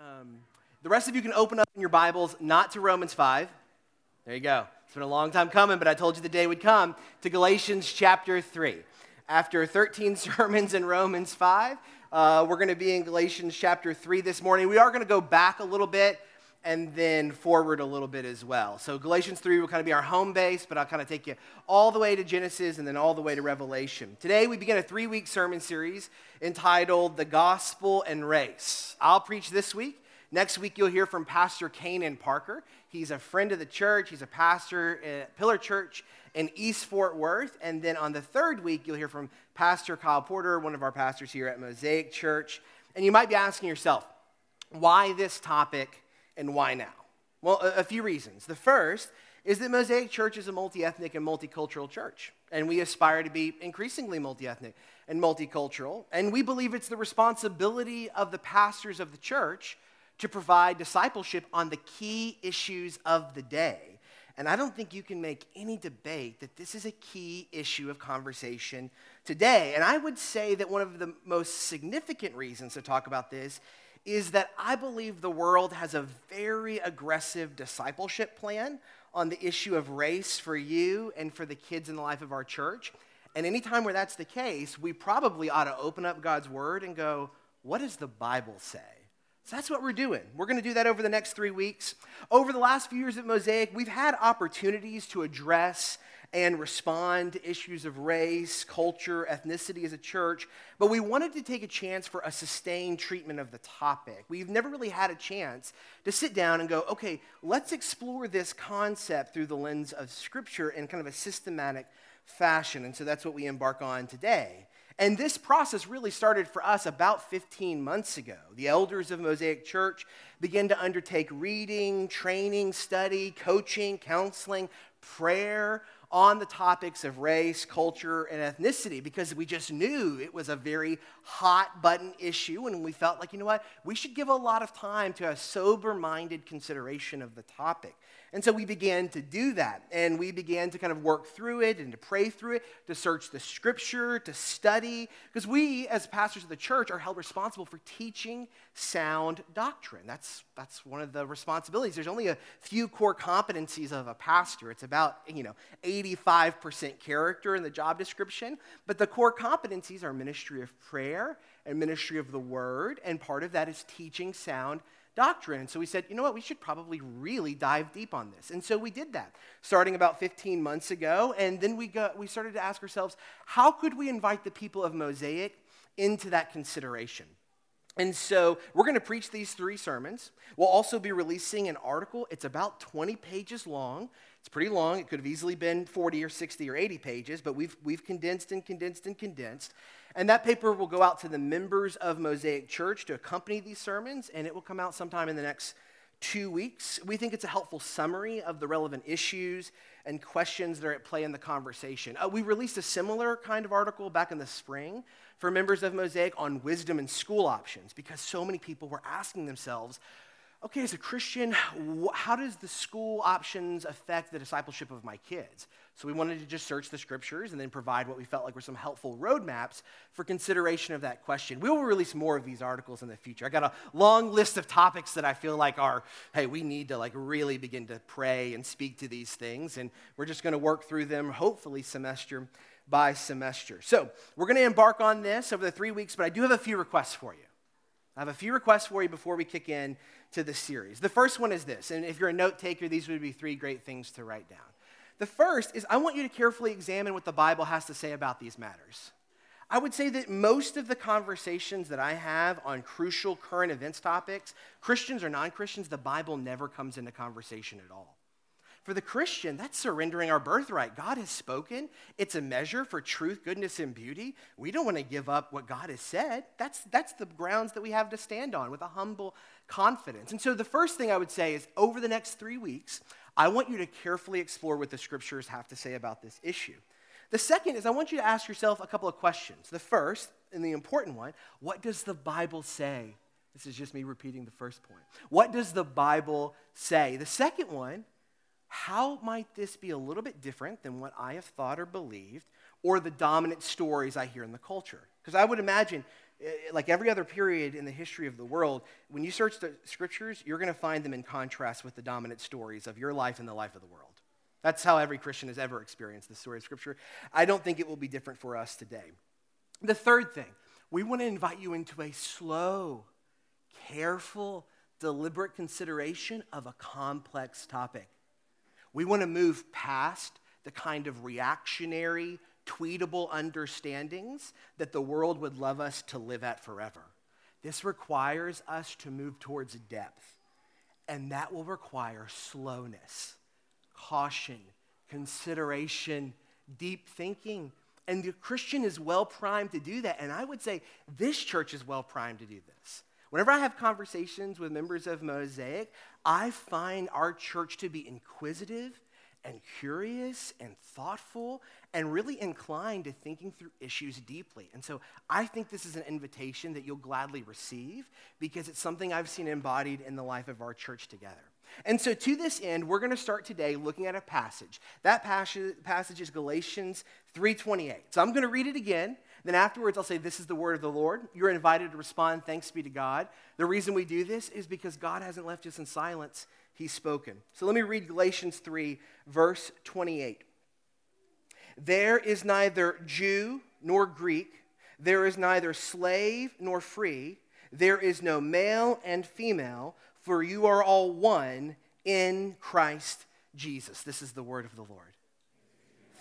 Um, the rest of you can open up in your Bibles, not to Romans 5. There you go. It's been a long time coming, but I told you the day would come to Galatians chapter 3. After 13 sermons in Romans 5, uh, we're going to be in Galatians chapter 3 this morning. We are going to go back a little bit and then forward a little bit as well. So Galatians 3 will kind of be our home base, but I'll kind of take you all the way to Genesis and then all the way to Revelation. Today we begin a three week sermon series entitled The Gospel and Race. I'll preach this week. Next week, you'll hear from Pastor Kanan Parker. He's a friend of the church, he's a pastor at Pillar Church in East Fort Worth. And then on the third week, you'll hear from Pastor Kyle Porter, one of our pastors here at Mosaic Church. And you might be asking yourself, why this topic and why now? Well, a, a few reasons. The first is that Mosaic Church is a multi ethnic and multicultural church, and we aspire to be increasingly multi ethnic and multicultural. And we believe it's the responsibility of the pastors of the church to provide discipleship on the key issues of the day. And I don't think you can make any debate that this is a key issue of conversation today. And I would say that one of the most significant reasons to talk about this is that I believe the world has a very aggressive discipleship plan on the issue of race for you and for the kids in the life of our church. And anytime where that's the case, we probably ought to open up God's word and go, what does the Bible say? So that's what we're doing. We're going to do that over the next three weeks. Over the last few years at Mosaic, we've had opportunities to address and respond to issues of race, culture, ethnicity as a church, but we wanted to take a chance for a sustained treatment of the topic. We've never really had a chance to sit down and go, okay, let's explore this concept through the lens of Scripture in kind of a systematic fashion. And so that's what we embark on today. And this process really started for us about 15 months ago. The elders of Mosaic Church began to undertake reading, training, study, coaching, counseling, prayer on the topics of race, culture, and ethnicity because we just knew it was a very hot button issue. And we felt like, you know what, we should give a lot of time to a sober minded consideration of the topic. And so we began to do that. And we began to kind of work through it and to pray through it, to search the scripture, to study. Because we, as pastors of the church, are held responsible for teaching sound doctrine. That's, that's one of the responsibilities. There's only a few core competencies of a pastor. It's about, you know, 85% character in the job description. But the core competencies are ministry of prayer and ministry of the word. And part of that is teaching sound doctrine. And so we said, you know what, we should probably really dive deep on this. And so we did that starting about 15 months ago. And then we, got, we started to ask ourselves, how could we invite the people of Mosaic into that consideration? And so we're going to preach these three sermons. We'll also be releasing an article. It's about 20 pages long. It's pretty long. It could have easily been 40 or 60 or 80 pages, but we've, we've condensed and condensed and condensed. And that paper will go out to the members of Mosaic Church to accompany these sermons, and it will come out sometime in the next two weeks. We think it's a helpful summary of the relevant issues and questions that are at play in the conversation. Uh, we released a similar kind of article back in the spring for members of Mosaic on wisdom and school options because so many people were asking themselves, okay, as a Christian, how does the school options affect the discipleship of my kids? So we wanted to just search the scriptures and then provide what we felt like were some helpful roadmaps for consideration of that question. We will release more of these articles in the future. I got a long list of topics that I feel like are, hey, we need to like really begin to pray and speak to these things. And we're just going to work through them, hopefully, semester by semester. So we're going to embark on this over the three weeks, but I do have a few requests for you. I have a few requests for you before we kick in to the series. The first one is this, and if you're a note taker, these would be three great things to write down. The first is I want you to carefully examine what the Bible has to say about these matters. I would say that most of the conversations that I have on crucial current events topics, Christians or non Christians, the Bible never comes into conversation at all. For the Christian, that's surrendering our birthright. God has spoken. It's a measure for truth, goodness, and beauty. We don't want to give up what God has said. That's, that's the grounds that we have to stand on with a humble confidence. And so, the first thing I would say is over the next three weeks, I want you to carefully explore what the scriptures have to say about this issue. The second is I want you to ask yourself a couple of questions. The first, and the important one, what does the Bible say? This is just me repeating the first point. What does the Bible say? The second one, how might this be a little bit different than what I have thought or believed or the dominant stories I hear in the culture? Because I would imagine eh, eh, like every other period in the history of the world, when you search the scriptures, you're going to find them in contrast with the dominant stories of your life and the life of the world. That's how every Christian has ever experienced the story of Scripture. I don't think it will be different for us today. The third thing, we want to invite you into a slow, careful, deliberate consideration of a complex topic. We want to move past the kind of reactionary, tweetable understandings that the world would love us to live at forever. This requires us to move towards depth, and that will require slowness, caution, consideration, deep thinking. And the Christian is well primed to do that. And I would say this church is well primed to do this. Whenever I have conversations with members of Mosaic, I find our church to be inquisitive and curious and thoughtful and really inclined to thinking through issues deeply. And so I think this is an invitation that you'll gladly receive because it's something I've seen embodied in the life of our church together. And so to this end, we're going to start today looking at a passage. That passage is Galatians 3:28. So I'm going to read it again. Then afterwards, I'll say, This is the word of the Lord. You're invited to respond, Thanks be to God. The reason we do this is because God hasn't left us in silence, He's spoken. So let me read Galatians 3, verse 28. There is neither Jew nor Greek, there is neither slave nor free, there is no male and female, for you are all one in Christ Jesus. This is the word of the Lord.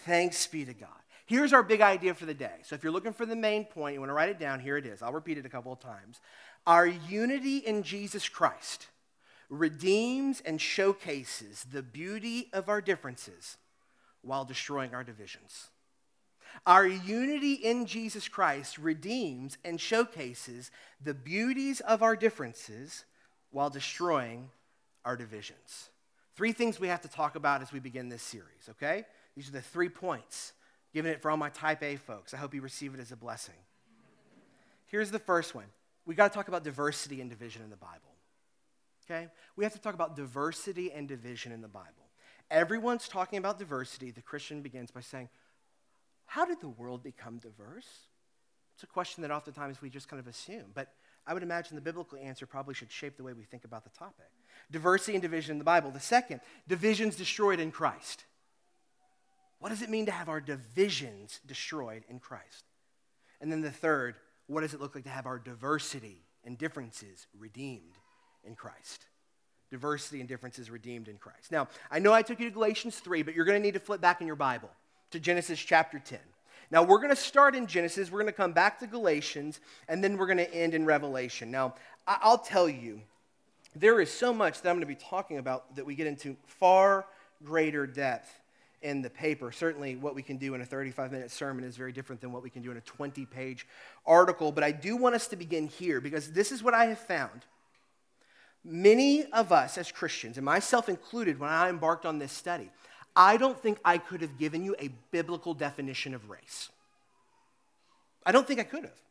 Thanks be to God. Here's our big idea for the day. So if you're looking for the main point, you want to write it down, here it is. I'll repeat it a couple of times. Our unity in Jesus Christ redeems and showcases the beauty of our differences while destroying our divisions. Our unity in Jesus Christ redeems and showcases the beauties of our differences while destroying our divisions. Three things we have to talk about as we begin this series, okay? These are the three points giving it for all my type A folks. I hope you receive it as a blessing. Here's the first one we got to talk about diversity and division in the Bible. Okay? We have to talk about diversity and division in the Bible. Everyone's talking about diversity. The Christian begins by saying, How did the world become diverse? It's a question that oftentimes we just kind of assume, but I would imagine the biblical answer probably should shape the way we think about the topic. Diversity and division in the Bible. The second, divisions destroyed in Christ. What does it mean to have our divisions destroyed in Christ? And then the third, what does it look like to have our diversity and differences redeemed in Christ? Diversity and differences redeemed in Christ. Now, I know I took you to Galatians 3, but you're going to need to flip back in your Bible to Genesis chapter 10. Now, we're going to start in Genesis, we're going to come back to Galatians, and then we're going to end in Revelation. Now, I'll tell you, there is so much that I'm going to be talking about that we get into far greater depth in the paper. Certainly, what we can do in a 35 minute sermon is very different than what we can do in a 20 page article. But I do want us to begin here because this is what I have found. Many of us as Christians, and myself included when I embarked on this study, I don't think I could have given you a biblical definition of race. I don't think I could have.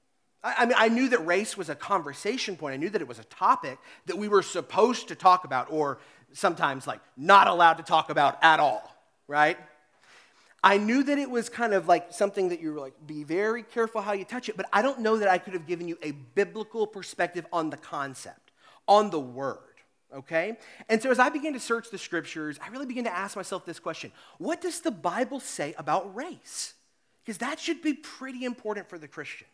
I, mean, I knew that race was a conversation point. I knew that it was a topic that we were supposed to talk about, or sometimes like not allowed to talk about at all right? I knew that it was kind of like something that you were like, be very careful how you touch it, but I don't know that I could have given you a biblical perspective on the concept, on the word, okay? And so as I began to search the scriptures, I really began to ask myself this question What does the Bible say about race? Because that should be pretty important for the Christian.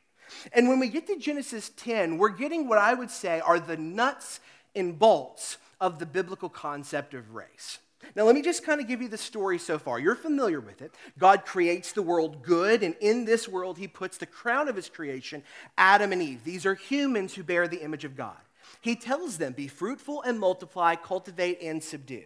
And when we get to Genesis 10, we're getting what I would say are the nuts and bolts of the biblical concept of race. Now, let me just kind of give you the story so far. You're familiar with it. God creates the world good, and in this world, He puts the crown of His creation, Adam and Eve. These are humans who bear the image of God. He tells them, Be fruitful and multiply, cultivate and subdue.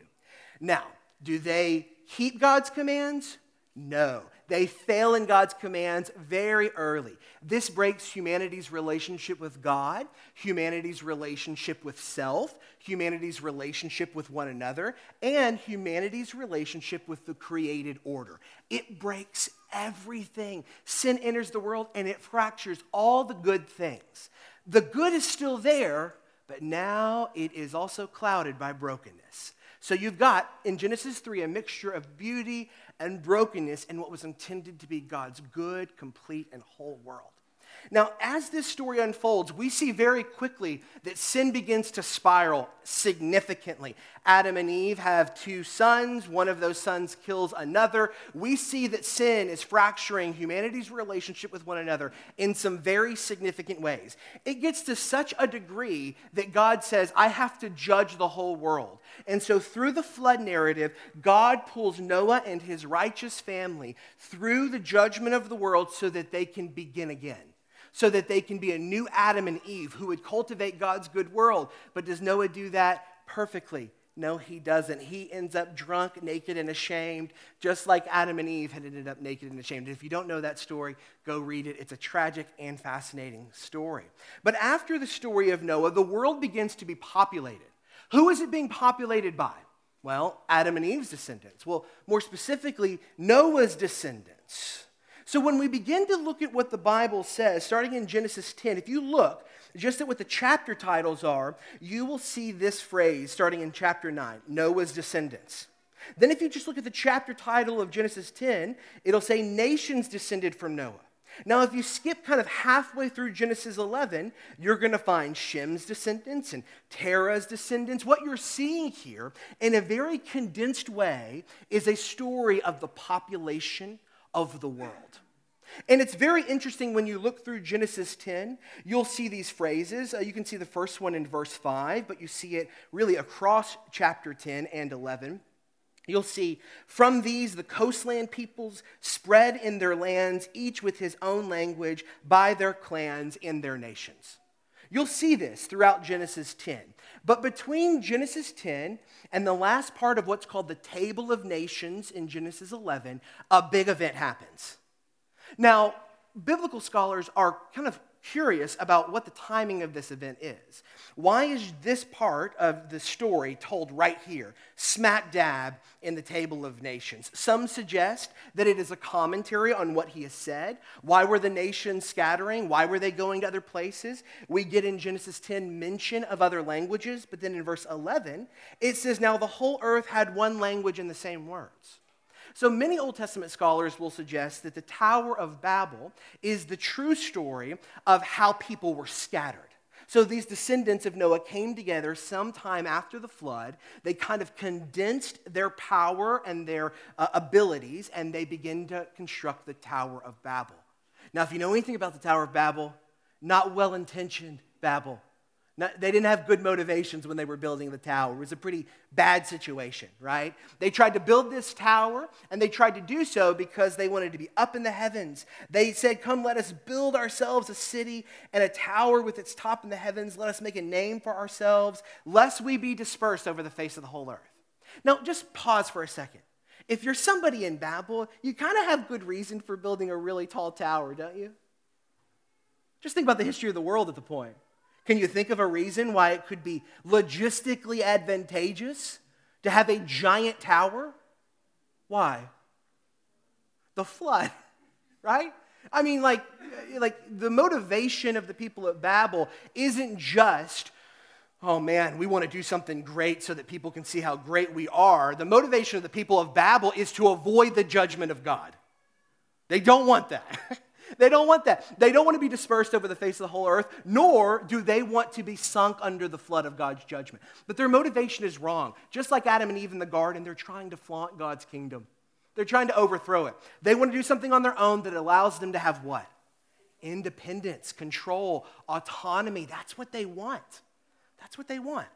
Now, do they keep God's commands? No. They fail in God's commands very early. This breaks humanity's relationship with God, humanity's relationship with self, humanity's relationship with one another, and humanity's relationship with the created order. It breaks everything. Sin enters the world and it fractures all the good things. The good is still there, but now it is also clouded by brokenness. So you've got in Genesis 3 a mixture of beauty and brokenness in what was intended to be God's good, complete, and whole world. Now, as this story unfolds, we see very quickly that sin begins to spiral significantly. Adam and Eve have two sons, one of those sons kills another. We see that sin is fracturing humanity's relationship with one another in some very significant ways. It gets to such a degree that God says, I have to judge the whole world. And so, through the flood narrative, God pulls Noah and his righteous family through the judgment of the world so that they can begin again so that they can be a new Adam and Eve who would cultivate God's good world. But does Noah do that perfectly? No, he doesn't. He ends up drunk, naked, and ashamed, just like Adam and Eve had ended up naked and ashamed. If you don't know that story, go read it. It's a tragic and fascinating story. But after the story of Noah, the world begins to be populated. Who is it being populated by? Well, Adam and Eve's descendants. Well, more specifically, Noah's descendants. So when we begin to look at what the Bible says, starting in Genesis 10, if you look just at what the chapter titles are, you will see this phrase starting in chapter 9 Noah's descendants. Then, if you just look at the chapter title of Genesis 10, it'll say nations descended from Noah. Now, if you skip kind of halfway through Genesis 11, you're going to find Shem's descendants and Terah's descendants. What you're seeing here, in a very condensed way, is a story of the population of the world. And it's very interesting when you look through Genesis 10, you'll see these phrases. Uh, you can see the first one in verse 5, but you see it really across chapter 10 and 11. You'll see, from these the coastland peoples spread in their lands, each with his own language, by their clans and their nations. You'll see this throughout Genesis 10. But between Genesis 10 and the last part of what's called the Table of Nations in Genesis 11, a big event happens. Now, biblical scholars are kind of curious about what the timing of this event is. Why is this part of the story told right here, smack dab in the Table of Nations? Some suggest that it is a commentary on what he has said. Why were the nations scattering? Why were they going to other places? We get in Genesis 10 mention of other languages, but then in verse 11, it says, Now the whole earth had one language and the same words. So many Old Testament scholars will suggest that the Tower of Babel is the true story of how people were scattered. So these descendants of Noah came together sometime after the flood. They kind of condensed their power and their uh, abilities, and they begin to construct the Tower of Babel. Now, if you know anything about the Tower of Babel, not well intentioned Babel. They didn't have good motivations when they were building the tower. It was a pretty bad situation, right? They tried to build this tower, and they tried to do so because they wanted to be up in the heavens. They said, Come, let us build ourselves a city and a tower with its top in the heavens. Let us make a name for ourselves, lest we be dispersed over the face of the whole earth. Now, just pause for a second. If you're somebody in Babel, you kind of have good reason for building a really tall tower, don't you? Just think about the history of the world at the point. Can you think of a reason why it could be logistically advantageous to have a giant tower? Why? The flood, right? I mean, like, like the motivation of the people at Babel isn't just, oh man, we want to do something great so that people can see how great we are. The motivation of the people of Babel is to avoid the judgment of God. They don't want that. They don't want that. They don't want to be dispersed over the face of the whole earth, nor do they want to be sunk under the flood of God's judgment. But their motivation is wrong. Just like Adam and Eve in the garden, they're trying to flaunt God's kingdom. They're trying to overthrow it. They want to do something on their own that allows them to have what? Independence, control, autonomy. That's what they want. That's what they want.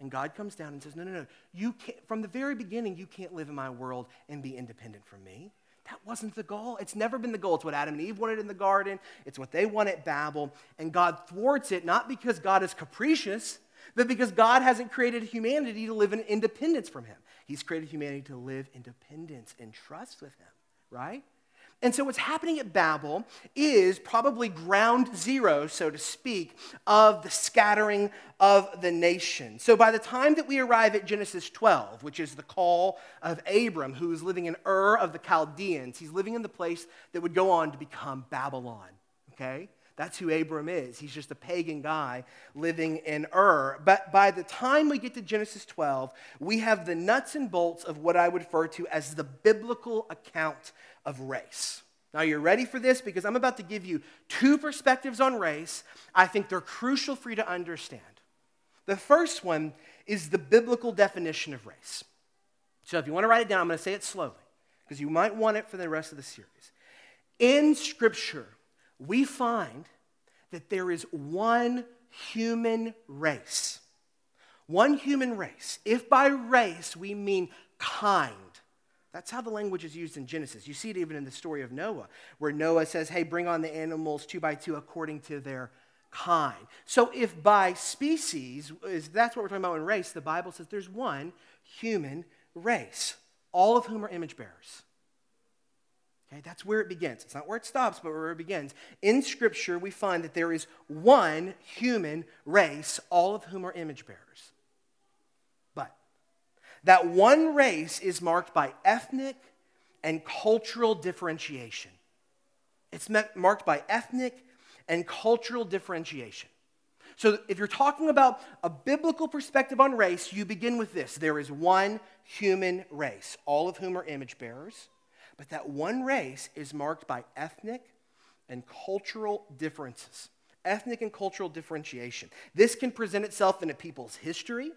And God comes down and says, No, no, no. You can't, from the very beginning, you can't live in my world and be independent from me. That wasn't the goal. It's never been the goal. It's what Adam and Eve wanted in the garden, it's what they want at Babel. And God thwarts it not because God is capricious, but because God hasn't created humanity to live in independence from Him. He's created humanity to live in dependence and trust with Him, right? And so, what's happening at Babel is probably ground zero, so to speak, of the scattering of the nation. So, by the time that we arrive at Genesis 12, which is the call of Abram, who is living in Ur of the Chaldeans, he's living in the place that would go on to become Babylon. Okay? That's who Abram is. He's just a pagan guy living in Ur. But by the time we get to Genesis 12, we have the nuts and bolts of what I would refer to as the biblical account of race. Now, you're ready for this because I'm about to give you two perspectives on race. I think they're crucial for you to understand. The first one is the biblical definition of race. So, if you want to write it down, I'm going to say it slowly because you might want it for the rest of the series. In Scripture, we find that there is one human race. One human race. If by race we mean kind, that's how the language is used in Genesis. You see it even in the story of Noah, where Noah says, Hey, bring on the animals two by two according to their kind. So if by species, is that's what we're talking about in race, the Bible says there's one human race, all of whom are image bearers. Okay, that's where it begins. It's not where it stops, but where it begins. In Scripture, we find that there is one human race, all of whom are image bearers. That one race is marked by ethnic and cultural differentiation. It's marked by ethnic and cultural differentiation. So, if you're talking about a biblical perspective on race, you begin with this there is one human race, all of whom are image bearers. But that one race is marked by ethnic and cultural differences, ethnic and cultural differentiation. This can present itself in a people's history,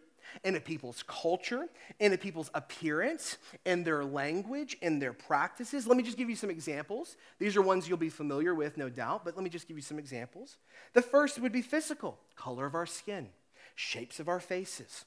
in a people's culture, in a people's appearance, in their language, in their practices. Let me just give you some examples. These are ones you'll be familiar with, no doubt, but let me just give you some examples. The first would be physical color of our skin, shapes of our faces.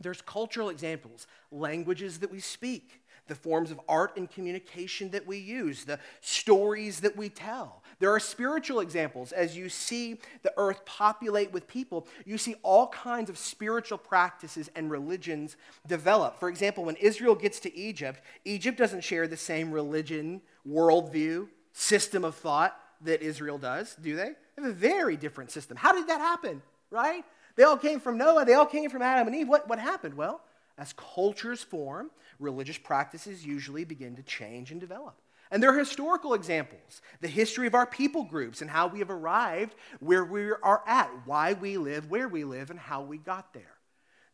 There's cultural examples, languages that we speak, the forms of art and communication that we use, the stories that we tell. There are spiritual examples. As you see the earth populate with people, you see all kinds of spiritual practices and religions develop. For example, when Israel gets to Egypt, Egypt doesn't share the same religion, worldview, system of thought that Israel does, do they? They have a very different system. How did that happen, right? They all came from Noah, they all came from Adam and Eve. What, what happened? Well, as cultures form, religious practices usually begin to change and develop. And there are historical examples, the history of our people groups and how we have arrived where we are at, why we live where we live, and how we got there.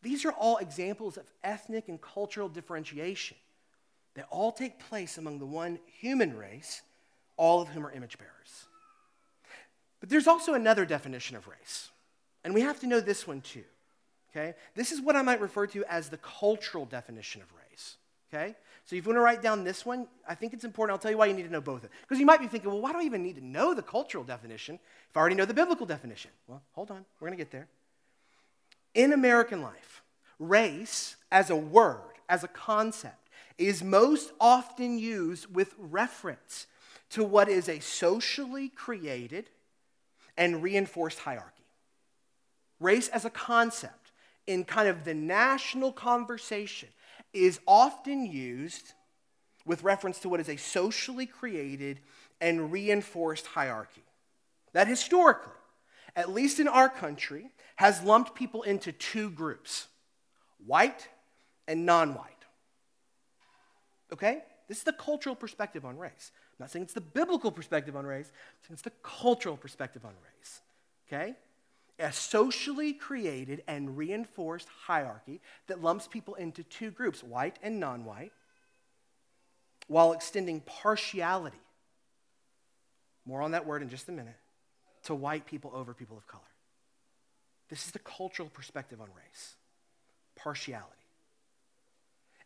These are all examples of ethnic and cultural differentiation that all take place among the one human race, all of whom are image bearers. But there's also another definition of race, and we have to know this one too. Okay? This is what I might refer to as the cultural definition of race. Okay? So if you want to write down this one, I think it's important. I'll tell you why you need to know both. Of them. Because you might be thinking, well, why do I even need to know the cultural definition if I already know the biblical definition? Well, hold on. We're going to get there. In American life, race as a word, as a concept, is most often used with reference to what is a socially created and reinforced hierarchy. Race as a concept in kind of the national conversation is often used with reference to what is a socially created and reinforced hierarchy. That historically, at least in our country, has lumped people into two groups white and non white. Okay? This is the cultural perspective on race. I'm not saying it's the biblical perspective on race, I'm saying it's the cultural perspective on race. Okay? A socially created and reinforced hierarchy that lumps people into two groups, white and non white, while extending partiality. More on that word in just a minute to white people over people of color. This is the cultural perspective on race partiality.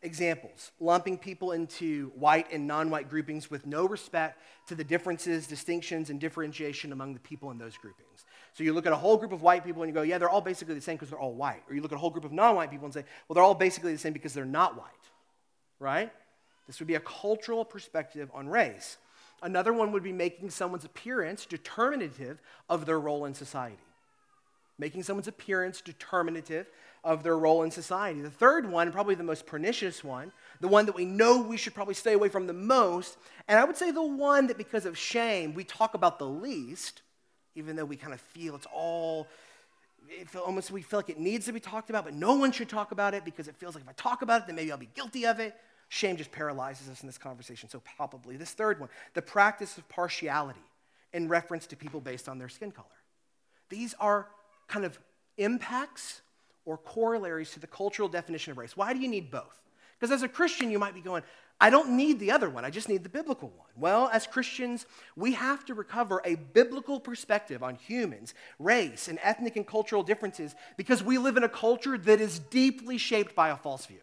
Examples lumping people into white and non white groupings with no respect to the differences, distinctions, and differentiation among the people in those groupings. So you look at a whole group of white people and you go, yeah, they're all basically the same because they're all white. Or you look at a whole group of non white people and say, well, they're all basically the same because they're not white. Right? This would be a cultural perspective on race. Another one would be making someone's appearance determinative of their role in society. Making someone's appearance determinative of their role in society. The third one, probably the most pernicious one, the one that we know we should probably stay away from the most, and I would say the one that because of shame we talk about the least, even though we kind of feel it's all, it feel, almost we feel like it needs to be talked about, but no one should talk about it because it feels like if I talk about it, then maybe I'll be guilty of it. Shame just paralyzes us in this conversation so palpably. This third one, the practice of partiality in reference to people based on their skin color. These are kind of impacts or corollaries to the cultural definition of race. Why do you need both? Because as a Christian, you might be going, I don't need the other one, I just need the biblical one. Well, as Christians, we have to recover a biblical perspective on humans, race, and ethnic and cultural differences because we live in a culture that is deeply shaped by a false view.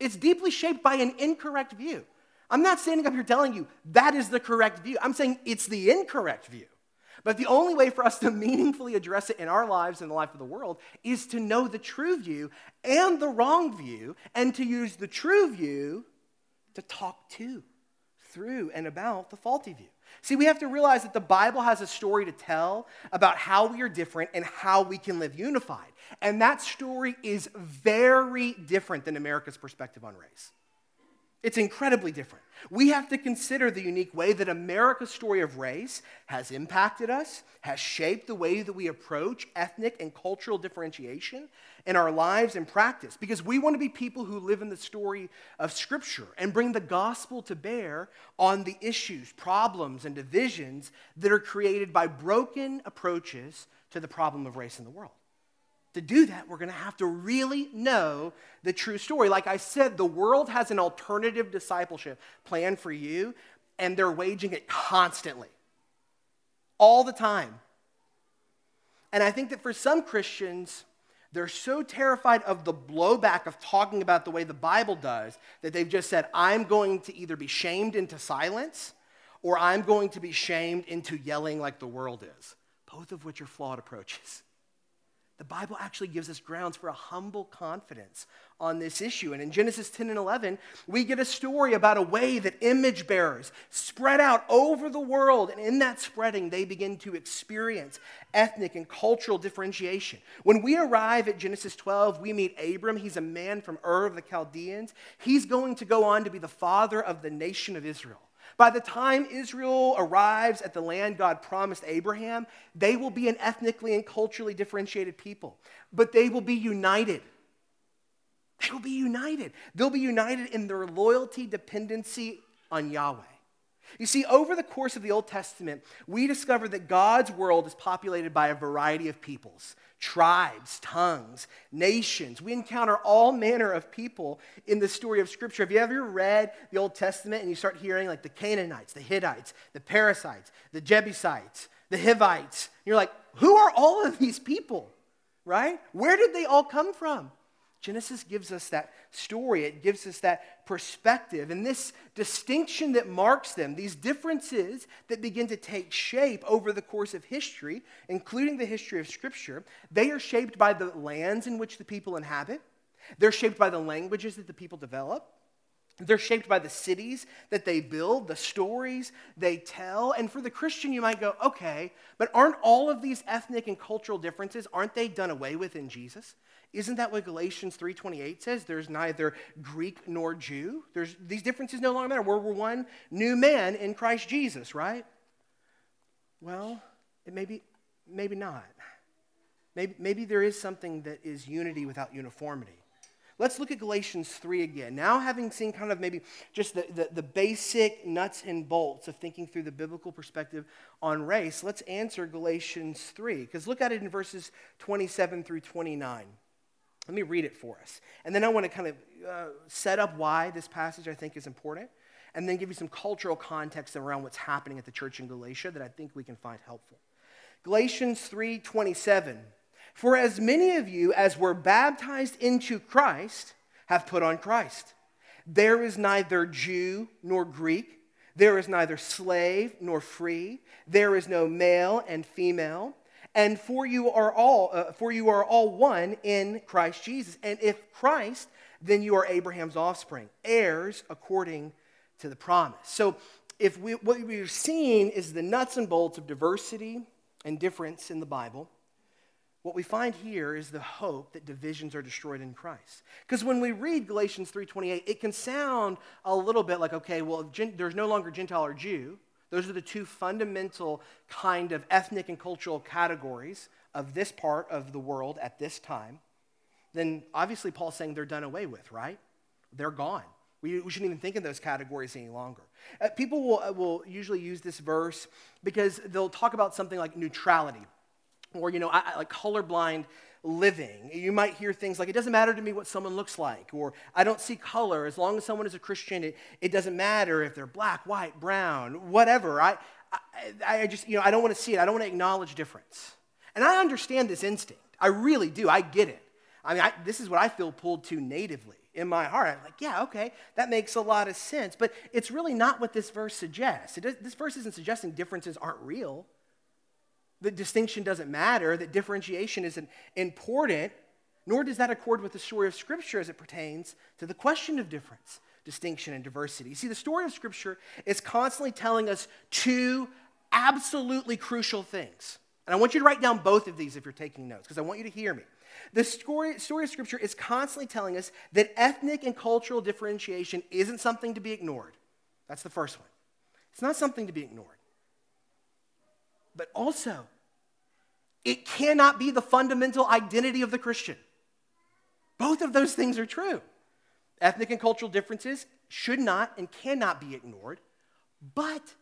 It's deeply shaped by an incorrect view. I'm not standing up here telling you that is the correct view. I'm saying it's the incorrect view. But the only way for us to meaningfully address it in our lives and the life of the world is to know the true view and the wrong view, and to use the true view to talk to, through, and about the faulty view. See, we have to realize that the Bible has a story to tell about how we are different and how we can live unified. And that story is very different than America's perspective on race. It's incredibly different. We have to consider the unique way that America's story of race has impacted us, has shaped the way that we approach ethnic and cultural differentiation in our lives and practice, because we want to be people who live in the story of Scripture and bring the gospel to bear on the issues, problems, and divisions that are created by broken approaches to the problem of race in the world to do that, we're going to have to really know the true story. Like I said, the world has an alternative discipleship plan for you, and they're waging it constantly, all the time. And I think that for some Christians, they're so terrified of the blowback of talking about the way the Bible does that they've just said, I'm going to either be shamed into silence or I'm going to be shamed into yelling like the world is, both of which are flawed approaches. The Bible actually gives us grounds for a humble confidence on this issue. And in Genesis 10 and 11, we get a story about a way that image bearers spread out over the world. And in that spreading, they begin to experience ethnic and cultural differentiation. When we arrive at Genesis 12, we meet Abram. He's a man from Ur of the Chaldeans. He's going to go on to be the father of the nation of Israel. By the time Israel arrives at the land God promised Abraham, they will be an ethnically and culturally differentiated people, but they will be united. They will be united. They'll be united in their loyalty, dependency on Yahweh. You see, over the course of the Old Testament, we discover that God's world is populated by a variety of peoples tribes, tongues, nations. We encounter all manner of people in the story of Scripture. Have you ever read the Old Testament and you start hearing like the Canaanites, the Hittites, the Perizzites, the Jebusites, the Hivites? You're like, who are all of these people, right? Where did they all come from? Genesis gives us that story, it gives us that perspective. And this distinction that marks them, these differences that begin to take shape over the course of history, including the history of Scripture, they are shaped by the lands in which the people inhabit, they're shaped by the languages that the people develop. They're shaped by the cities that they build, the stories they tell. And for the Christian, you might go, okay, but aren't all of these ethnic and cultural differences, aren't they done away with in Jesus? Isn't that what Galatians 3:28 says? There's neither Greek nor Jew. There's, these differences no longer matter. We're, we're one new man in Christ Jesus, right? Well, it may be, maybe not. Maybe, maybe there is something that is unity without uniformity. Let's look at Galatians 3 again. Now, having seen kind of maybe just the, the, the, basic nuts and bolts of thinking through the biblical perspective on race, let's answer Galatians 3. Because look at it in verses 27 through 29. Let me read it for us. And then I want to kind of uh, set up why this passage I think is important, and then give you some cultural context around what's happening at the church in Galatia that I think we can find helpful. Galatians 3:27 For as many of you as were baptized into Christ have put on Christ. There is neither Jew nor Greek, there is neither slave nor free, there is no male and female and for you are all uh, for you are all one in Christ Jesus. And if Christ, then you are Abraham's offspring, heirs according to the promise. So if we, what we've seen is the nuts and bolts of diversity and difference in the Bible, what we find here is the hope that divisions are destroyed in Christ. Because when we read Galatians 3:28, it can sound a little bit like, okay, well, there's no longer Gentile or Jew, those are the two fundamental kind of ethnic and cultural categories of this part of the world at this time. Then obviously Paul's saying they're done away with, right? They're gone. We, we shouldn't even think in those categories any longer. Uh, people will, uh, will usually use this verse because they'll talk about something like neutrality or, you know, I, I, like colorblind living. You might hear things like, it doesn't matter to me what someone looks like, or I don't see color. As long as someone is a Christian, it, it doesn't matter if they're black, white, brown, whatever. I, I, I just, you know, I don't want to see it. I don't want to acknowledge difference. And I understand this instinct. I really do. I get it. I mean, I, this is what I feel pulled to natively in my heart. I'm like, yeah, okay, that makes a lot of sense. But it's really not what this verse suggests. Does, this verse isn't suggesting differences aren't real, that distinction doesn't matter, that differentiation isn't important, nor does that accord with the story of Scripture as it pertains to the question of difference, distinction, and diversity. See, the story of Scripture is constantly telling us two absolutely crucial things. And I want you to write down both of these if you're taking notes, because I want you to hear me. The story, story of Scripture is constantly telling us that ethnic and cultural differentiation isn't something to be ignored. That's the first one. It's not something to be ignored. But also, it cannot be the fundamental identity of the Christian. Both of those things are true. Ethnic and cultural differences should not and cannot be ignored, but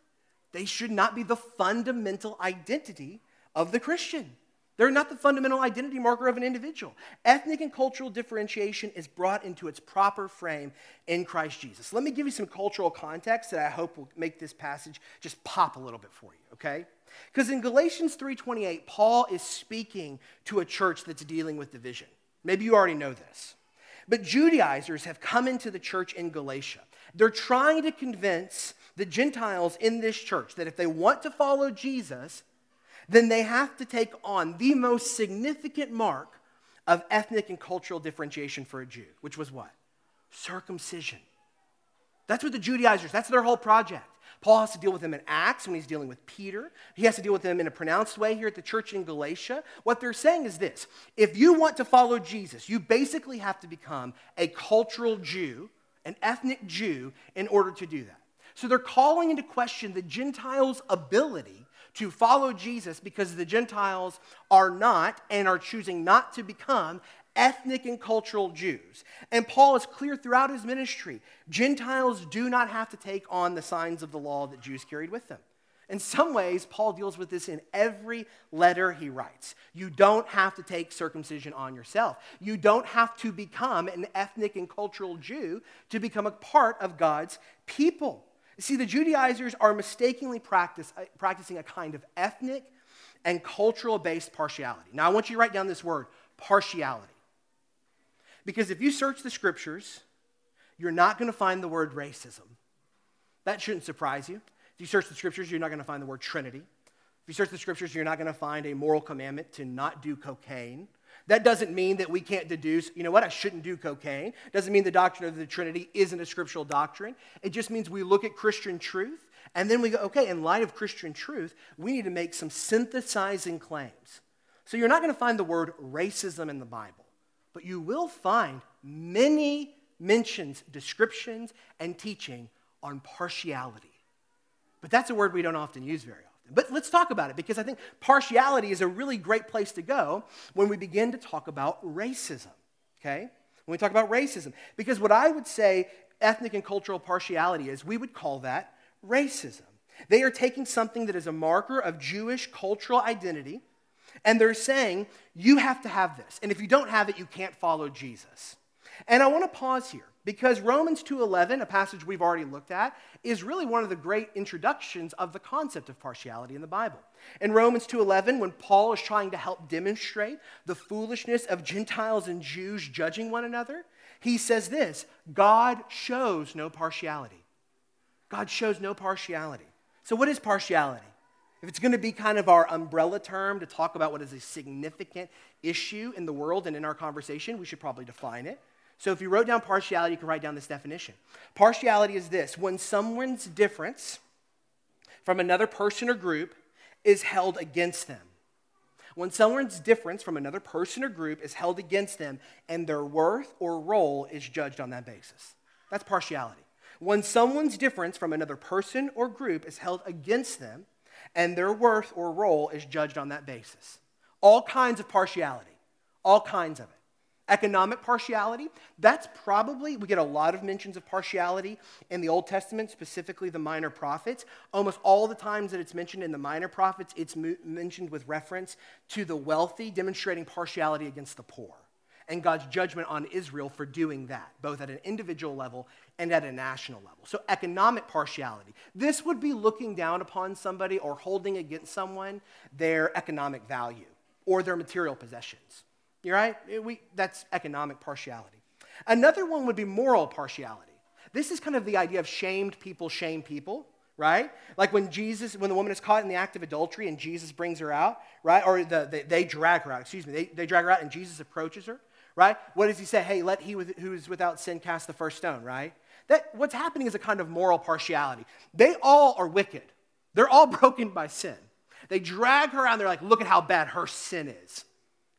they should not be the fundamental identity of the Christian. They're not the fundamental identity marker of an individual. Ethnic and cultural differentiation is brought into its proper frame in Christ Jesus. Let me give you some cultural context that I hope will make this passage just pop a little bit for you, okay? Because in Galatians 3:28, Paul is speaking to a church that's dealing with division. Maybe you already know this. But Judaizers have come into the church in Galatia. They're trying to convince the Gentiles in this church that if they want to follow Jesus, then they have to take on the most significant mark of ethnic and cultural differentiation for a Jew, which was what? Circumcision. That's what the Judaizers, that's their whole project. Paul has to deal with them in Acts when he's dealing with Peter. He has to deal with them in a pronounced way here at the church in Galatia. What they're saying is this if you want to follow Jesus, you basically have to become a cultural Jew, an ethnic Jew, in order to do that. So they're calling into question the Gentiles' ability to follow Jesus because the Gentiles are not and are choosing not to become ethnic and cultural Jews. And Paul is clear throughout his ministry Gentiles do not have to take on the signs of the law that Jews carried with them. In some ways, Paul deals with this in every letter he writes. You don't have to take circumcision on yourself. You don't have to become an ethnic and cultural Jew to become a part of God's people. See, the Judaizers are mistakenly practice, uh, practicing a kind of ethnic and cultural based partiality. Now, I want you to write down this word partiality. Because if you search the scriptures, you're not going to find the word racism. That shouldn't surprise you. If you search the scriptures, you're not going to find the word Trinity. If you search the scriptures, you're not going to find a moral commandment to not do cocaine. That doesn't mean that we can't deduce, you know what, I shouldn't do cocaine. Doesn't mean the doctrine of the Trinity isn't a scriptural doctrine. It just means we look at Christian truth and then we go, okay, in light of Christian truth, we need to make some synthesizing claims. So you're not going to find the word racism in the Bible, but you will find many mentions, descriptions, and teaching on partiality. But that's a word we don't often use very often. But let's talk about it because I think partiality is a really great place to go when we begin to talk about racism, okay? When we talk about racism. Because what I would say ethnic and cultural partiality is, we would call that racism. They are taking something that is a marker of Jewish cultural identity and they're saying, you have to have this. And if you don't have it, you can't follow Jesus. And I want to pause here because Romans 2:11, a passage we've already looked at, is really one of the great introductions of the concept of partiality in the Bible. In Romans 2:11, when Paul is trying to help demonstrate the foolishness of Gentiles and Jews judging one another, he says this, God shows no partiality. God shows no partiality. So what is partiality? If it's going to be kind of our umbrella term to talk about what is a significant issue in the world and in our conversation, we should probably define it. So if you wrote down partiality, you can write down this definition. Partiality is this when someone's difference from another person or group is held against them. When someone's difference from another person or group is held against them and their worth or role is judged on that basis. That's partiality. When someone's difference from another person or group is held against them and their worth or role is judged on that basis. All kinds of partiality, all kinds of it. Economic partiality, that's probably, we get a lot of mentions of partiality in the Old Testament, specifically the minor prophets. Almost all the times that it's mentioned in the minor prophets, it's mentioned with reference to the wealthy, demonstrating partiality against the poor and God's judgment on Israel for doing that, both at an individual level and at a national level. So, economic partiality. This would be looking down upon somebody or holding against someone their economic value or their material possessions. You're right? Eh, we, that's economic partiality. Another one would be moral partiality. This is kind of the idea of shamed people shame people, right? Like when Jesus, when the woman is caught in the act of adultery and Jesus brings her out, right? Or the, the, they drag her out, excuse me, they, they drag her out and Jesus approaches her, right? What does he say? Hey, let he who is without sin cast the first stone, right? That, what's happening is a kind of moral partiality. They all are wicked, they're all broken by sin. They drag her and they're like, look at how bad her sin is,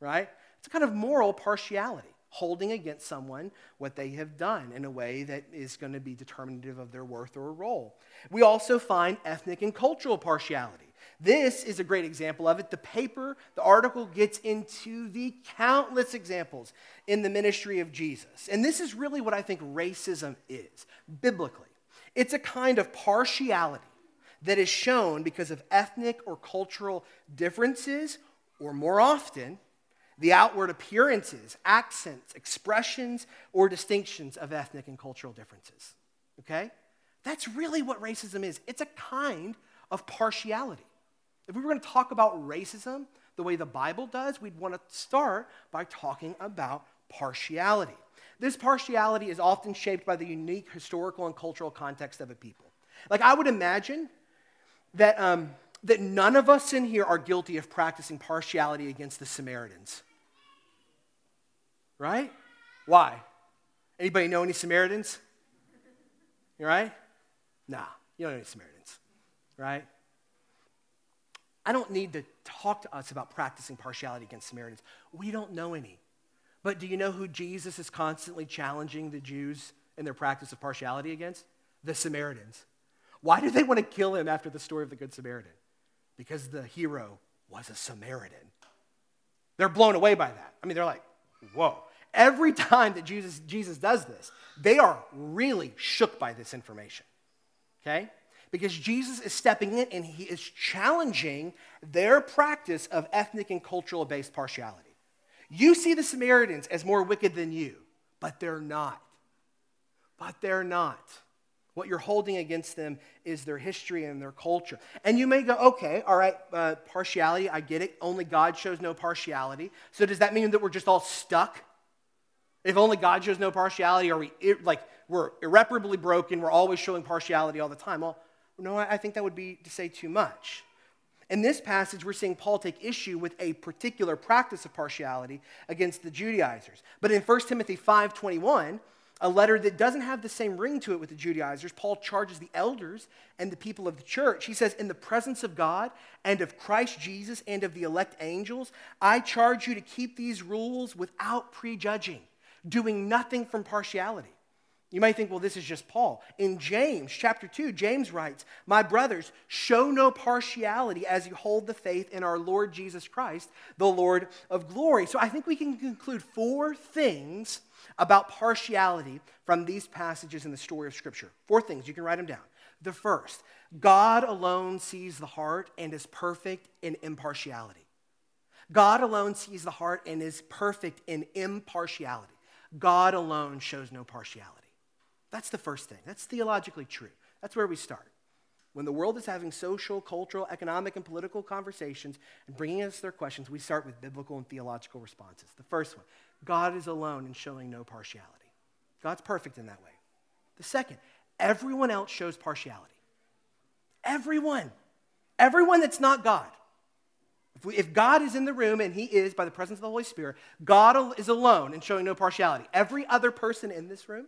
right? It's a kind of moral partiality, holding against someone what they have done in a way that is going to be determinative of their worth or role. We also find ethnic and cultural partiality. This is a great example of it. The paper, the article gets into the countless examples in the ministry of Jesus. And this is really what I think racism is, biblically. It's a kind of partiality that is shown because of ethnic or cultural differences, or more often, the outward appearances, accents, expressions, or distinctions of ethnic and cultural differences. Okay? That's really what racism is. It's a kind of partiality. If we were going to talk about racism the way the Bible does, we'd want to start by talking about partiality. This partiality is often shaped by the unique historical and cultural context of a people. Like, I would imagine that, um, that none of us in here are guilty of practicing partiality against the Samaritans. Right? Why? Anybody know any Samaritans? You right? Nah, you don't know any Samaritans, right? I don't need to talk to us about practicing partiality against Samaritans. We don't know any. But do you know who Jesus is constantly challenging the Jews in their practice of partiality against? The Samaritans. Why do they want to kill him after the story of the Good Samaritan? Because the hero was a Samaritan. They're blown away by that. I mean, they're like, whoa. Every time that Jesus, Jesus does this, they are really shook by this information. Okay? Because Jesus is stepping in and he is challenging their practice of ethnic and cultural based partiality. You see the Samaritans as more wicked than you, but they're not. But they're not. What you're holding against them is their history and their culture. And you may go, okay, all right, uh, partiality, I get it. Only God shows no partiality. So does that mean that we're just all stuck if only God shows no partiality, are we like we're irreparably broken? We're always showing partiality all the time. Well, no, I think that would be to say too much. In this passage, we're seeing Paul take issue with a particular practice of partiality against the Judaizers. But in 1 Timothy 5:21, a letter that doesn't have the same ring to it with the Judaizers, Paul charges the elders and the people of the church. He says, In the presence of God and of Christ Jesus and of the elect angels, I charge you to keep these rules without prejudging doing nothing from partiality. You might think, well, this is just Paul. In James chapter 2, James writes, My brothers, show no partiality as you hold the faith in our Lord Jesus Christ, the Lord of glory. So I think we can conclude four things about partiality from these passages in the story of Scripture. Four things, you can write them down. The first, God alone sees the heart and is perfect in impartiality. God alone sees the heart and is perfect in impartiality. God alone shows no partiality. That's the first thing. That's theologically true. That's where we start. When the world is having social, cultural, economic, and political conversations and bringing us their questions, we start with biblical and theological responses. The first one God is alone in showing no partiality. God's perfect in that way. The second, everyone else shows partiality. Everyone. Everyone that's not God. If, we, if, God is in the room, and He is by the presence of the Holy Spirit, God is alone and showing no partiality. Every other person in this room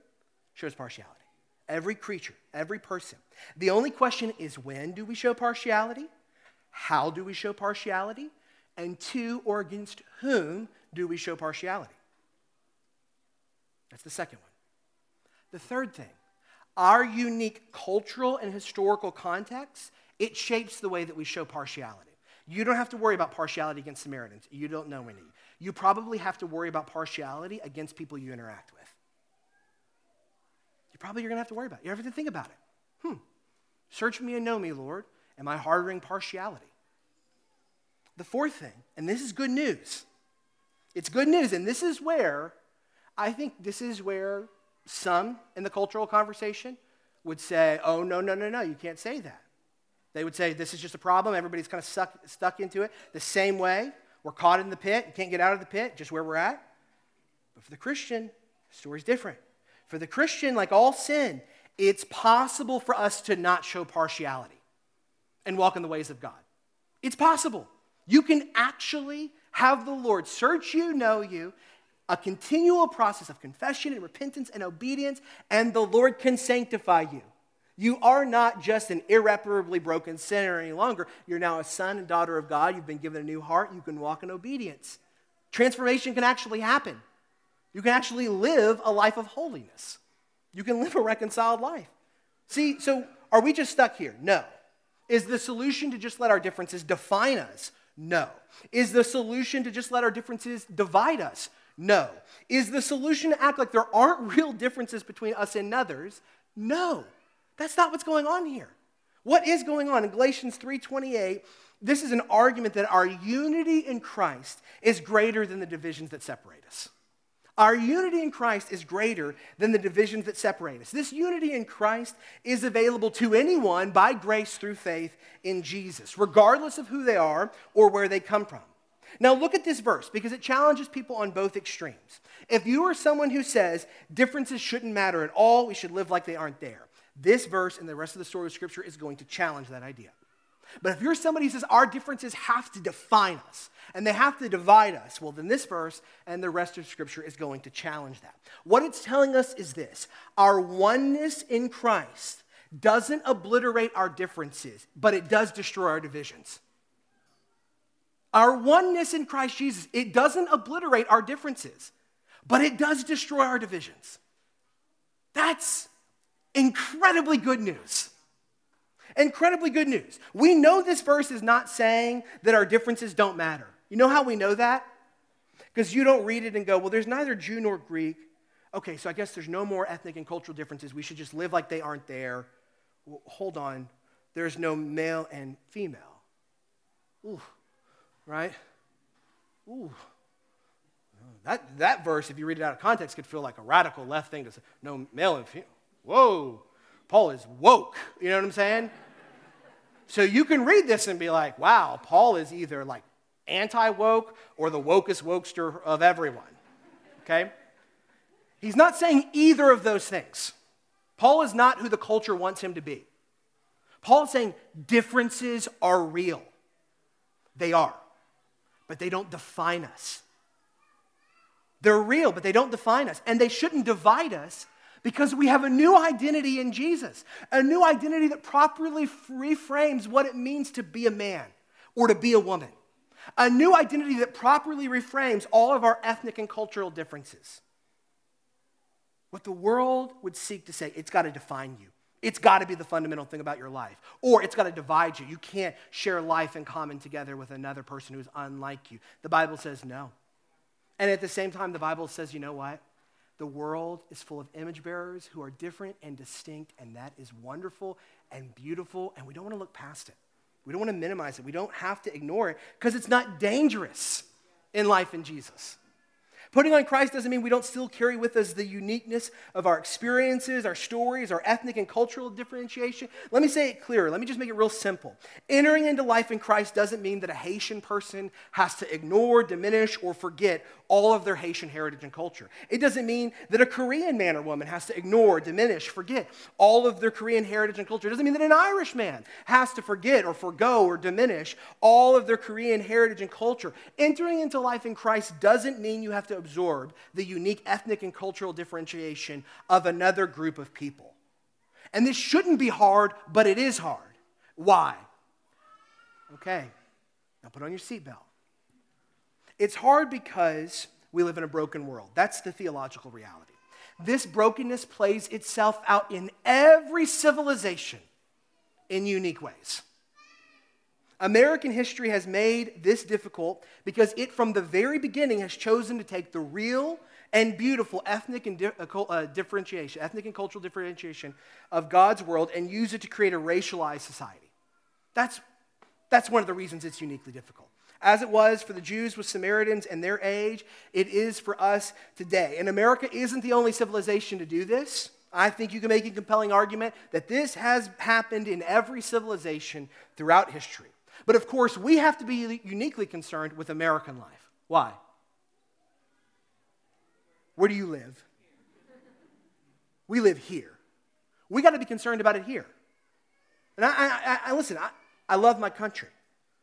shows partiality. Every creature, every person. The only question is when do we show partiality? How do we show partiality? And to or against whom do we show partiality? That's the second one. The third thing, our unique cultural and historical context, it shapes the way that we show partiality. You don't have to worry about partiality against Samaritans. You don't know any. you probably have to worry about partiality against people you interact with. Probably you're going to have to worry about it. You have to think about it. Hmm. Search me and know me, Lord. Am I harboring partiality? The fourth thing, and this is good news. It's good news, and this is where I think this is where some in the cultural conversation would say, oh, no, no, no, no, you can't say that. They would say, this is just a problem. Everybody's kind of stuck, stuck into it the same way. We're caught in the pit. You can't get out of the pit, just where we're at. But for the Christian, the story's different. For the Christian, like all sin, it's possible for us to not show partiality and walk in the ways of God. It's possible. You can actually have the Lord search you, know you, a continual process of confession and repentance and obedience, and the Lord can sanctify you. You are not just an irreparably broken sinner any longer. You're now a son and daughter of God. You've been given a new heart. You can walk in obedience. Transformation can actually happen. You can actually live a life of holiness. You can live a reconciled life. See, so are we just stuck here? No. Is the solution to just let our differences define us? No. Is the solution to just let our differences divide us? No. Is the solution to act like there aren't real differences between us and others? No. That's not what's going on here. What is going on in Galatians 3:28? This is an argument that our unity in Christ is greater than the divisions that separate us. Our unity in Christ is greater than the divisions that separate us. This unity in Christ is available to anyone by grace through faith in Jesus, regardless of who they are or where they come from. Now, look at this verse because it challenges people on both extremes. If you are someone who says differences shouldn't matter at all, we should live like they aren't there, this verse and the rest of the story of Scripture is going to challenge that idea. But if you're somebody who says our differences have to define us and they have to divide us, well, then this verse and the rest of Scripture is going to challenge that. What it's telling us is this our oneness in Christ doesn't obliterate our differences, but it does destroy our divisions. Our oneness in Christ Jesus, it doesn't obliterate our differences, but it does destroy our divisions. That's incredibly good news. Incredibly good news. We know this verse is not saying that our differences don't matter. You know how we know that? Because you don't read it and go, well, there's neither Jew nor Greek. Okay, so I guess there's no more ethnic and cultural differences. We should just live like they aren't there. Well, hold on. There's no male and female. Ooh, right? Ooh. That, that verse, if you read it out of context, could feel like a radical left thing to say, no male and female. Whoa, Paul is woke. You know what I'm saying? So you can read this and be like, wow, Paul is either like anti woke or the wokest wokester of everyone. Okay? He's not saying either of those things. Paul is not who the culture wants him to be. Paul is saying differences are real. They are but they don't define us. They're real, but they don't define us. And they shouldn't divide us because we have a new identity in Jesus, a new identity that properly reframes what it means to be a man or to be a woman, a new identity that properly reframes all of our ethnic and cultural differences. What the world would seek to say, it's got to define you. It's got to be the fundamental thing about your life. Or it's got to divide you. You can't share life in common together with another person who's unlike you. The Bible says no. And at the same time, the Bible says, you know what? The world is full of image bearers who are different and distinct, and that is wonderful and beautiful, and we don't want to look past it. We don't want to minimize it. We don't have to ignore it because it's not dangerous in life in Jesus. Putting on Christ doesn't mean we don't still carry with us the uniqueness of our experiences, our stories, our ethnic and cultural differentiation. Let me say it clearer. Let me just make it real simple. Entering into life in Christ doesn't mean that a Haitian person has to ignore, diminish, or forget all of their Haitian heritage and culture. It doesn't mean that a Korean man or woman has to ignore, diminish, forget all of their Korean heritage and culture. It doesn't mean that an Irish man has to forget or forego or diminish all of their Korean heritage and culture. Entering into life in Christ doesn't mean you have to absorb the unique ethnic and cultural differentiation of another group of people. And this shouldn't be hard, but it is hard. Why? Okay, now put on your seatbelt. It's hard because we live in a broken world. That's the theological reality. This brokenness plays itself out in every civilization in unique ways. American history has made this difficult because it, from the very beginning, has chosen to take the real and beautiful ethnic and di- uh, uh differentiation, ethnic and cultural differentiation of God's world and use it to create a racialized society. That's, that's one of the reasons it's uniquely difficult. As it was for the Jews with Samaritans and their age, it is for us today. And America isn't the only civilization to do this. I think you can make a compelling argument that this has happened in every civilization throughout history. But of course, we have to be uniquely concerned with American life. Why? Where do you live? We live here. We got to be concerned about it here. And I, I, I listen, I, I love my country.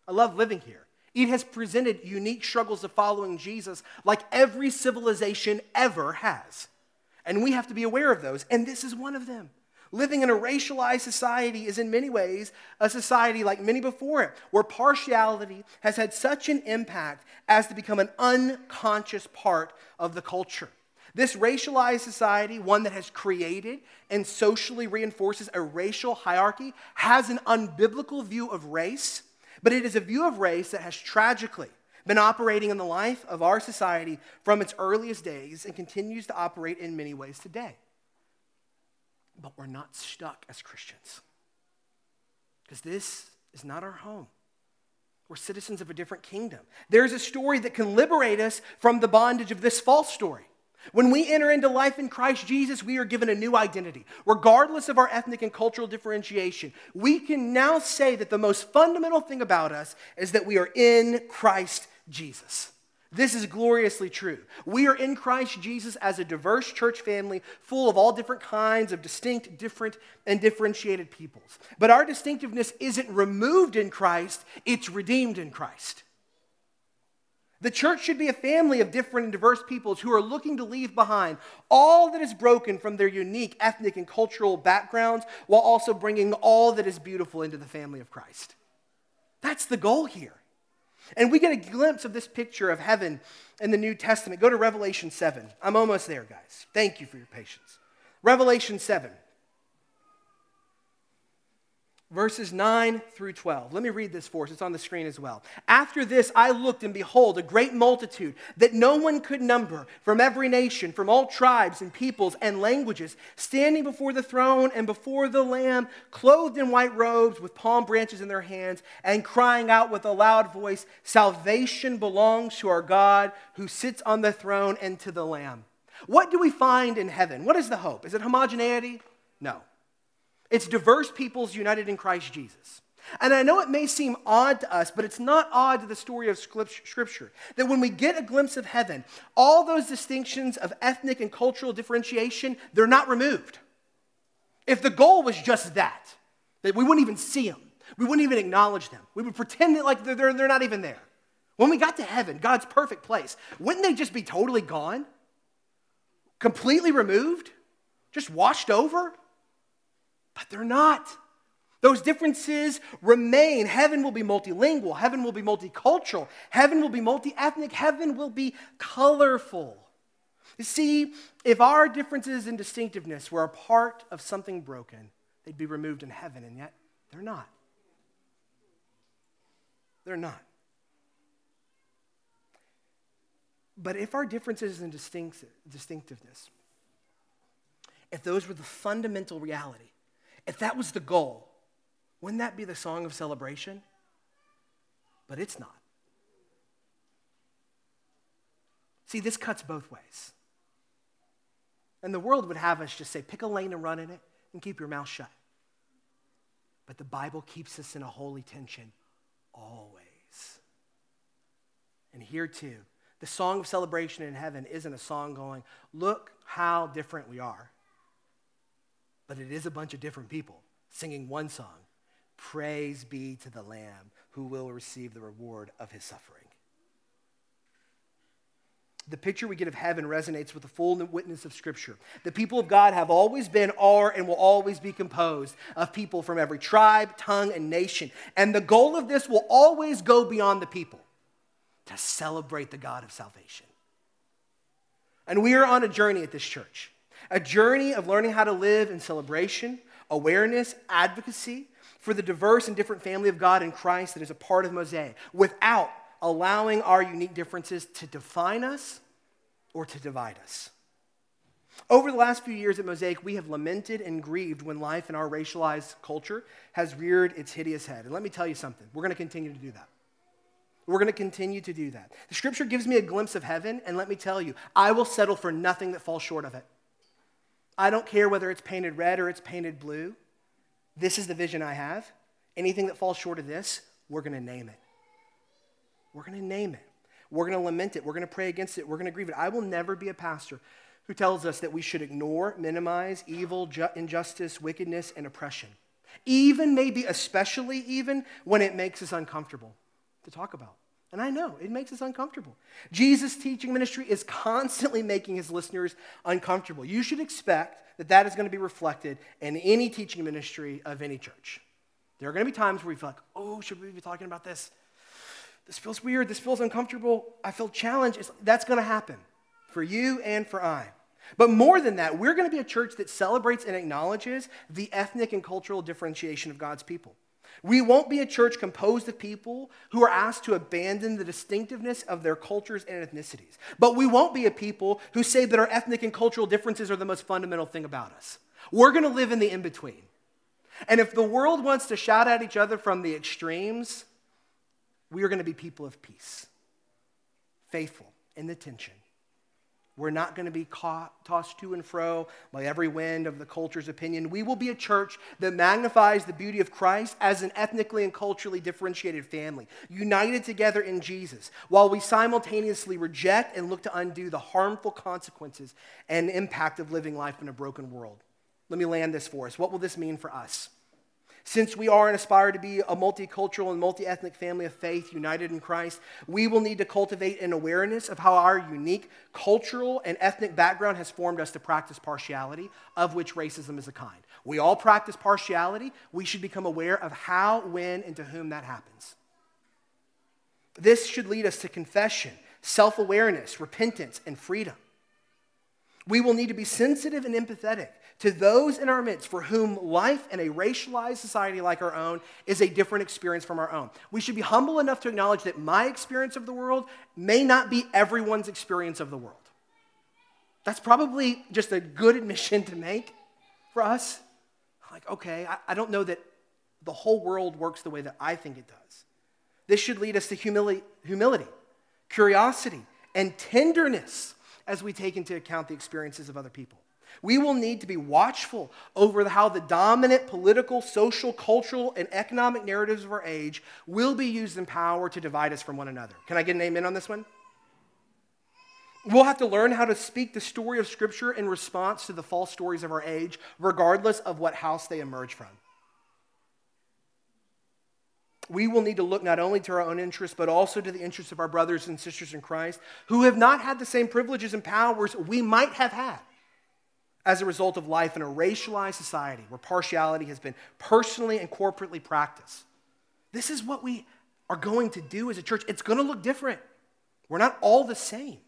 I love living here. It has presented unique struggles of following Jesus like every civilization ever has. And we have to be aware of those. And this is one of them. Living in a racialized society is, in many ways, a society like many before it, where partiality has had such an impact as to become an unconscious part of the culture. This racialized society, one that has created and socially reinforces a racial hierarchy, has an unbiblical view of race but it is a view of race that has tragically been operating in the life of our society from its earliest days and continues to operate in many ways today. But we're not stuck as Christians because this is not our home. We're citizens of a different kingdom. There's a story that can liberate us from the bondage of this false story. When we enter into life in Christ Jesus, we are given a new identity. Regardless of our ethnic and cultural differentiation, we can now say that the most fundamental thing about us is that we are in Christ Jesus. This is gloriously true. We are in Christ Jesus as a diverse church family full of all different kinds of distinct, different, and differentiated peoples. But our distinctiveness isn't removed in Christ, it's redeemed in Christ. The church should be a family of different and diverse peoples who are looking to leave behind all that is broken from their unique ethnic and cultural backgrounds while also bringing all that is beautiful into the family of Christ. That's the goal here. And we get a glimpse of this picture of heaven in the New Testament. Go to Revelation 7. I'm almost there, guys. Thank you for your patience. Revelation 7 verses 9 through 12. Let me read this for us. It's on the screen as well. After this, I looked, and behold, a great multitude that no one could number from every nation, from all tribes and peoples and languages, standing before the throne and before the Lamb, clothed in white robes with palm branches in their hands, and crying out with a loud voice Salvation belongs to our God who sits on the throne and to the Lamb. What do we find in heaven? What is the hope? Is it homogeneity? No. It's diverse peoples united in Christ Jesus. And I know it may seem odd to us, but it's not odd to the story of Scripture that when we get a glimpse of heaven, all those distinctions of ethnic and cultural differentiation, they're not removed. If the goal was just that, that we wouldn't even see them, we wouldn't even acknowledge them, we would pretend that like they're, they're not even there. When we got to heaven, God's perfect place, wouldn't they just be totally gone? Completely removed? Just washed over? But they're not. Those differences remain. Heaven will be multilingual. Heaven will be multicultural. Heaven will be multi ethnic. Heaven will be colorful. You see, if our differences in distinctiveness were a part of something broken, they'd be removed in heaven, and yet they're not. They're not. But if our differences in distinctiveness, if those were the fundamental reality, if that was the goal, wouldn't that be the song of celebration? But it's not. See, this cuts both ways. And the world would have us just say, pick a lane and run in it and keep your mouth shut. But the Bible keeps us in a holy tension always. And here too, the song of celebration in heaven isn't a song going, look how different we are but it is a bunch of different people singing one song Praise be to the Lamb who will receive the reward of his suffering. The picture we get of heaven resonates with the full witness of Scripture. The people of God have always been, are, and will always be composed of people from every tribe, tongue, and nation. And the goal of this will always go beyond the people to celebrate the God of salvation. And we are on a journey at this church a journey of learning how to live in celebration, awareness, advocacy for the diverse and different family of God in Christ that is a part of Mosaic without allowing our unique differences to define us or to divide us. Over the last few years at Mosaic, we have lamented and grieved when life in our racialized culture has reared its hideous head. And let me tell you something we're going to continue to do that. We're going to continue to do that. The scripture gives me a glimpse of heaven, and let me tell you, I will settle for nothing that falls short of it. I don't care whether it's painted red or it's painted blue. This is the vision I have. Anything that falls short of this, we're going to name it. We're going to name it. We're going to lament it. We're going to pray against it. We're going to grieve it. I will never be a pastor who tells us that we should ignore, minimize evil, ju- injustice, wickedness, and oppression. Even, maybe especially even, when it makes us uncomfortable to talk about. And I know it makes us uncomfortable. Jesus' teaching ministry is constantly making his listeners uncomfortable. You should expect that that is going to be reflected in any teaching ministry of any church. There are going to be times where we feel like, oh, should we be talking about this? This feels weird. This feels uncomfortable. I feel challenged. It's, that's going to happen for you and for I. But more than that, we're going to be a church that celebrates and acknowledges the ethnic and cultural differentiation of God's people. We won't be a church composed of people who are asked to abandon the distinctiveness of their cultures and ethnicities. But we won't be a people who say that our ethnic and cultural differences are the most fundamental thing about us. We're going to live in the in between. And if the world wants to shout at each other from the extremes, we are going to be people of peace, faithful in the tension, we're not going to be caught, tossed to and fro by every wind of the culture's opinion. We will be a church that magnifies the beauty of Christ as an ethnically and culturally differentiated family, united together in Jesus, while we simultaneously reject and look to undo the harmful consequences and impact of living life in a broken world. Let me land this for us. What will this mean for us? Since we are and aspire to be a multicultural and multi ethnic family of faith united in Christ, we will need to cultivate an awareness of how our unique cultural and ethnic background has formed us to practice partiality, of which racism is a kind. We all practice partiality. We should become aware of how, when, and to whom that happens. This should lead us to confession, self awareness, repentance, and freedom. We will need to be sensitive and empathetic to those in our midst for whom life in a racialized society like our own is a different experience from our own. We should be humble enough to acknowledge that my experience of the world may not be everyone's experience of the world. That's probably just a good admission to make for us. Like, okay, I, don't know that the whole world works the way that I think it does. This should lead us to humility, humility curiosity, and tenderness as we take into account the experiences of other people. We will need to be watchful over how the dominant political, social, cultural, and economic narratives of our age will be used in power to divide us from one another. Can I get an amen on this one? We'll have to learn how to speak the story of Scripture in response to the false stories of our age, regardless of what house they emerge from. We will need to look not only to our own interests, but also to the interests of our brothers and sisters in Christ who have not had the same privileges and powers we might have had as a result of life in a racialized society where partiality has been personally and corporately practiced. This is what we are going to do as a church. It's going to look different. We're not all the same.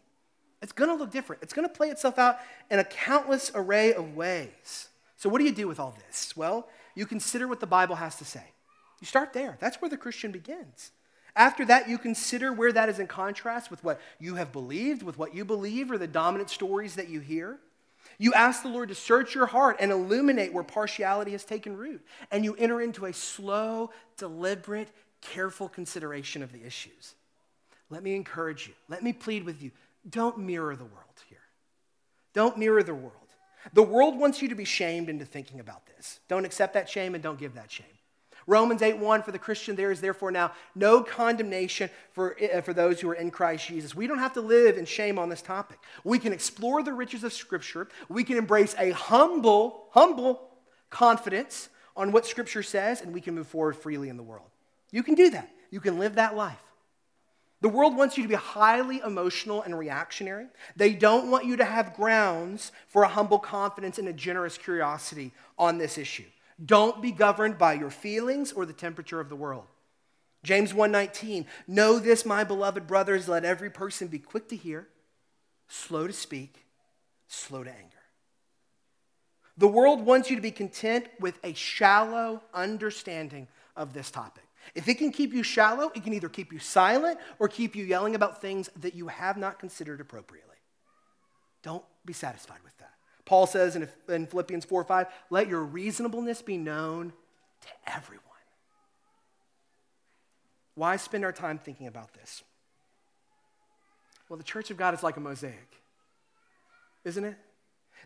It's going to look different. It's going to play itself out in a countless array of ways. So, what do you do with all this? Well, you consider what the Bible has to say. You start there. That's where the Christian begins. After that, you consider where that is in contrast with what you have believed, with what you believe, or the dominant stories that you hear. You ask the Lord to search your heart and illuminate where partiality has taken root. And you enter into a slow, deliberate, careful consideration of the issues. Let me encourage you. Let me plead with you. Don't mirror the world here. Don't mirror the world. The world wants you to be shamed into thinking about this. Don't accept that shame and don't give that shame. Romans 8 1 for the Christian, there is therefore now no condemnation for, uh, for those who are in Christ Jesus. We don't have to live in shame on this topic. We can explore the riches of Scripture. We can embrace a humble, humble confidence on what Scripture says, and we can move forward freely in the world. You can do that. You can live that life. The world wants you to be highly emotional and reactionary. They don't want you to have grounds for a humble confidence and a generous curiosity on this issue. Don't be governed by your feelings or the temperature of the world. James 1:19 Know this my beloved brothers let every person be quick to hear, slow to speak, slow to anger. The world wants you to be content with a shallow understanding of this topic. If it can keep you shallow, it can either keep you silent or keep you yelling about things that you have not considered appropriately. Don't be satisfied with that. Paul says in, in Philippians 4 5, let your reasonableness be known to everyone. Why spend our time thinking about this? Well, the church of God is like a mosaic, isn't it?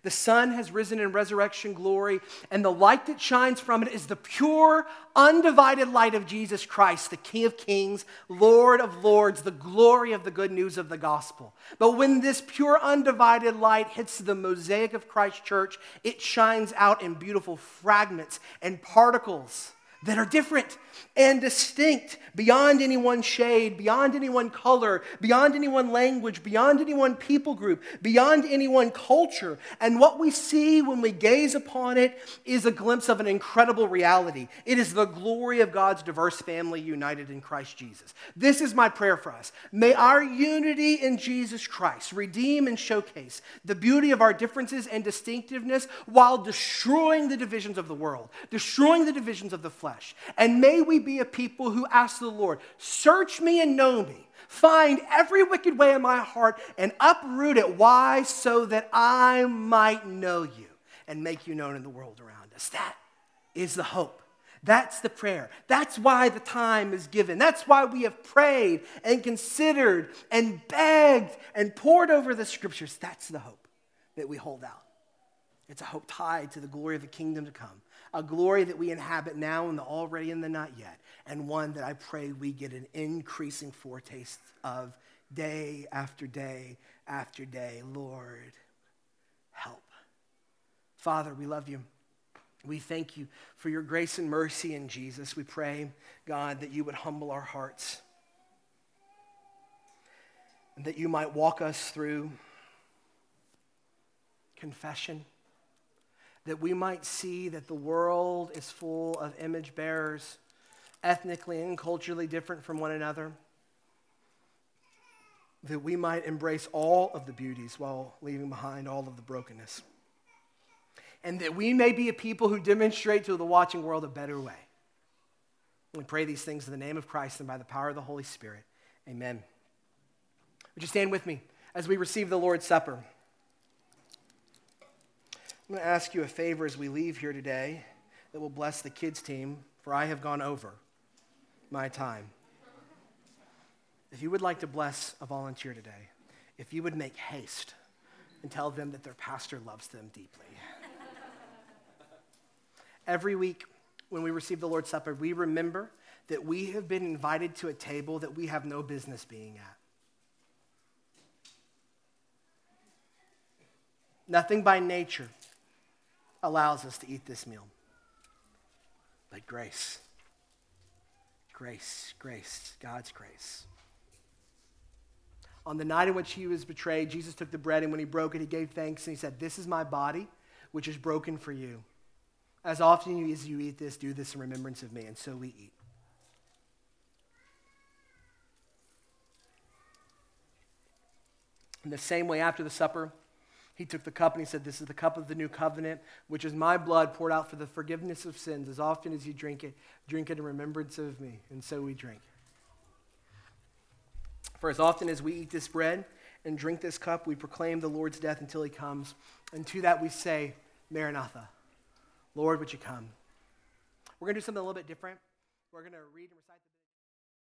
The sun has risen in resurrection glory, and the light that shines from it is the pure, undivided light of Jesus Christ, the King of kings, Lord of lords, the glory of the good news of the gospel. But when this pure, undivided light hits the mosaic of Christ church, it shines out in beautiful fragments and particles that are different and distinct beyond any one shade, beyond any one color, beyond any one language, beyond any one people group, beyond any one culture. And what we see when we gaze upon it is a glimpse of an incredible reality. It is the glory of God's diverse family united in Christ Jesus. This is my prayer for us. May our unity in Jesus Christ redeem and showcase the beauty of our differences and distinctiveness while destroying the divisions of the world, destroying the divisions of the flesh flesh. And may we be a people who ask the Lord, Search me and know me. Find every wicked way in my heart and uproot it. Why? So that I might know you and make you known in the world around us. That is the hope. That's the prayer. That's why the time is given. That's why we have prayed and considered and begged and pored over the scriptures. That's the hope that we hold out. It's a hope tied to the glory of the kingdom to come a glory that we inhabit now and the already and the not yet, and one that I pray we get an increasing foretaste of day after day after day. Lord, help. Father, we love you. We thank you for your grace and mercy in Jesus. We pray, God, that you would humble our hearts and that you might walk us through confession that we might see that the world is full of image bearers, ethnically and culturally different from one another, that we might embrace all of the beauties while leaving behind all of the brokenness. And that we may be a people who demonstrate to the watching world a better way. We pray these things in the name of Christ and by the power of the Holy Spirit. Amen. Would you stand with me as we receive the Lord's Supper? I'm going to ask you a favor as we leave here today that will bless the kids' team, for I have gone over my time. If you would like to bless a volunteer today, if you would make haste and tell them that their pastor loves them deeply. Every week when we receive the Lord's Supper, we remember that we have been invited to a table that we have no business being at. Nothing by nature allows us to eat this meal. But grace, grace, grace, God's grace. On the night in which he was betrayed, Jesus took the bread, and when he broke it, he gave thanks, and he said, This is my body, which is broken for you. As often as you eat this, do this in remembrance of me. And so we eat. In the same way, after the supper, he took the cup and he said, This is the cup of the new covenant, which is my blood poured out for the forgiveness of sins. As often as you drink it, drink it in remembrance of me. And so we drink. For as often as we eat this bread and drink this cup, we proclaim the Lord's death until he comes. And to that we say, Maranatha, Lord, would you come? We're going to do something a little bit different. We're going to read and recite the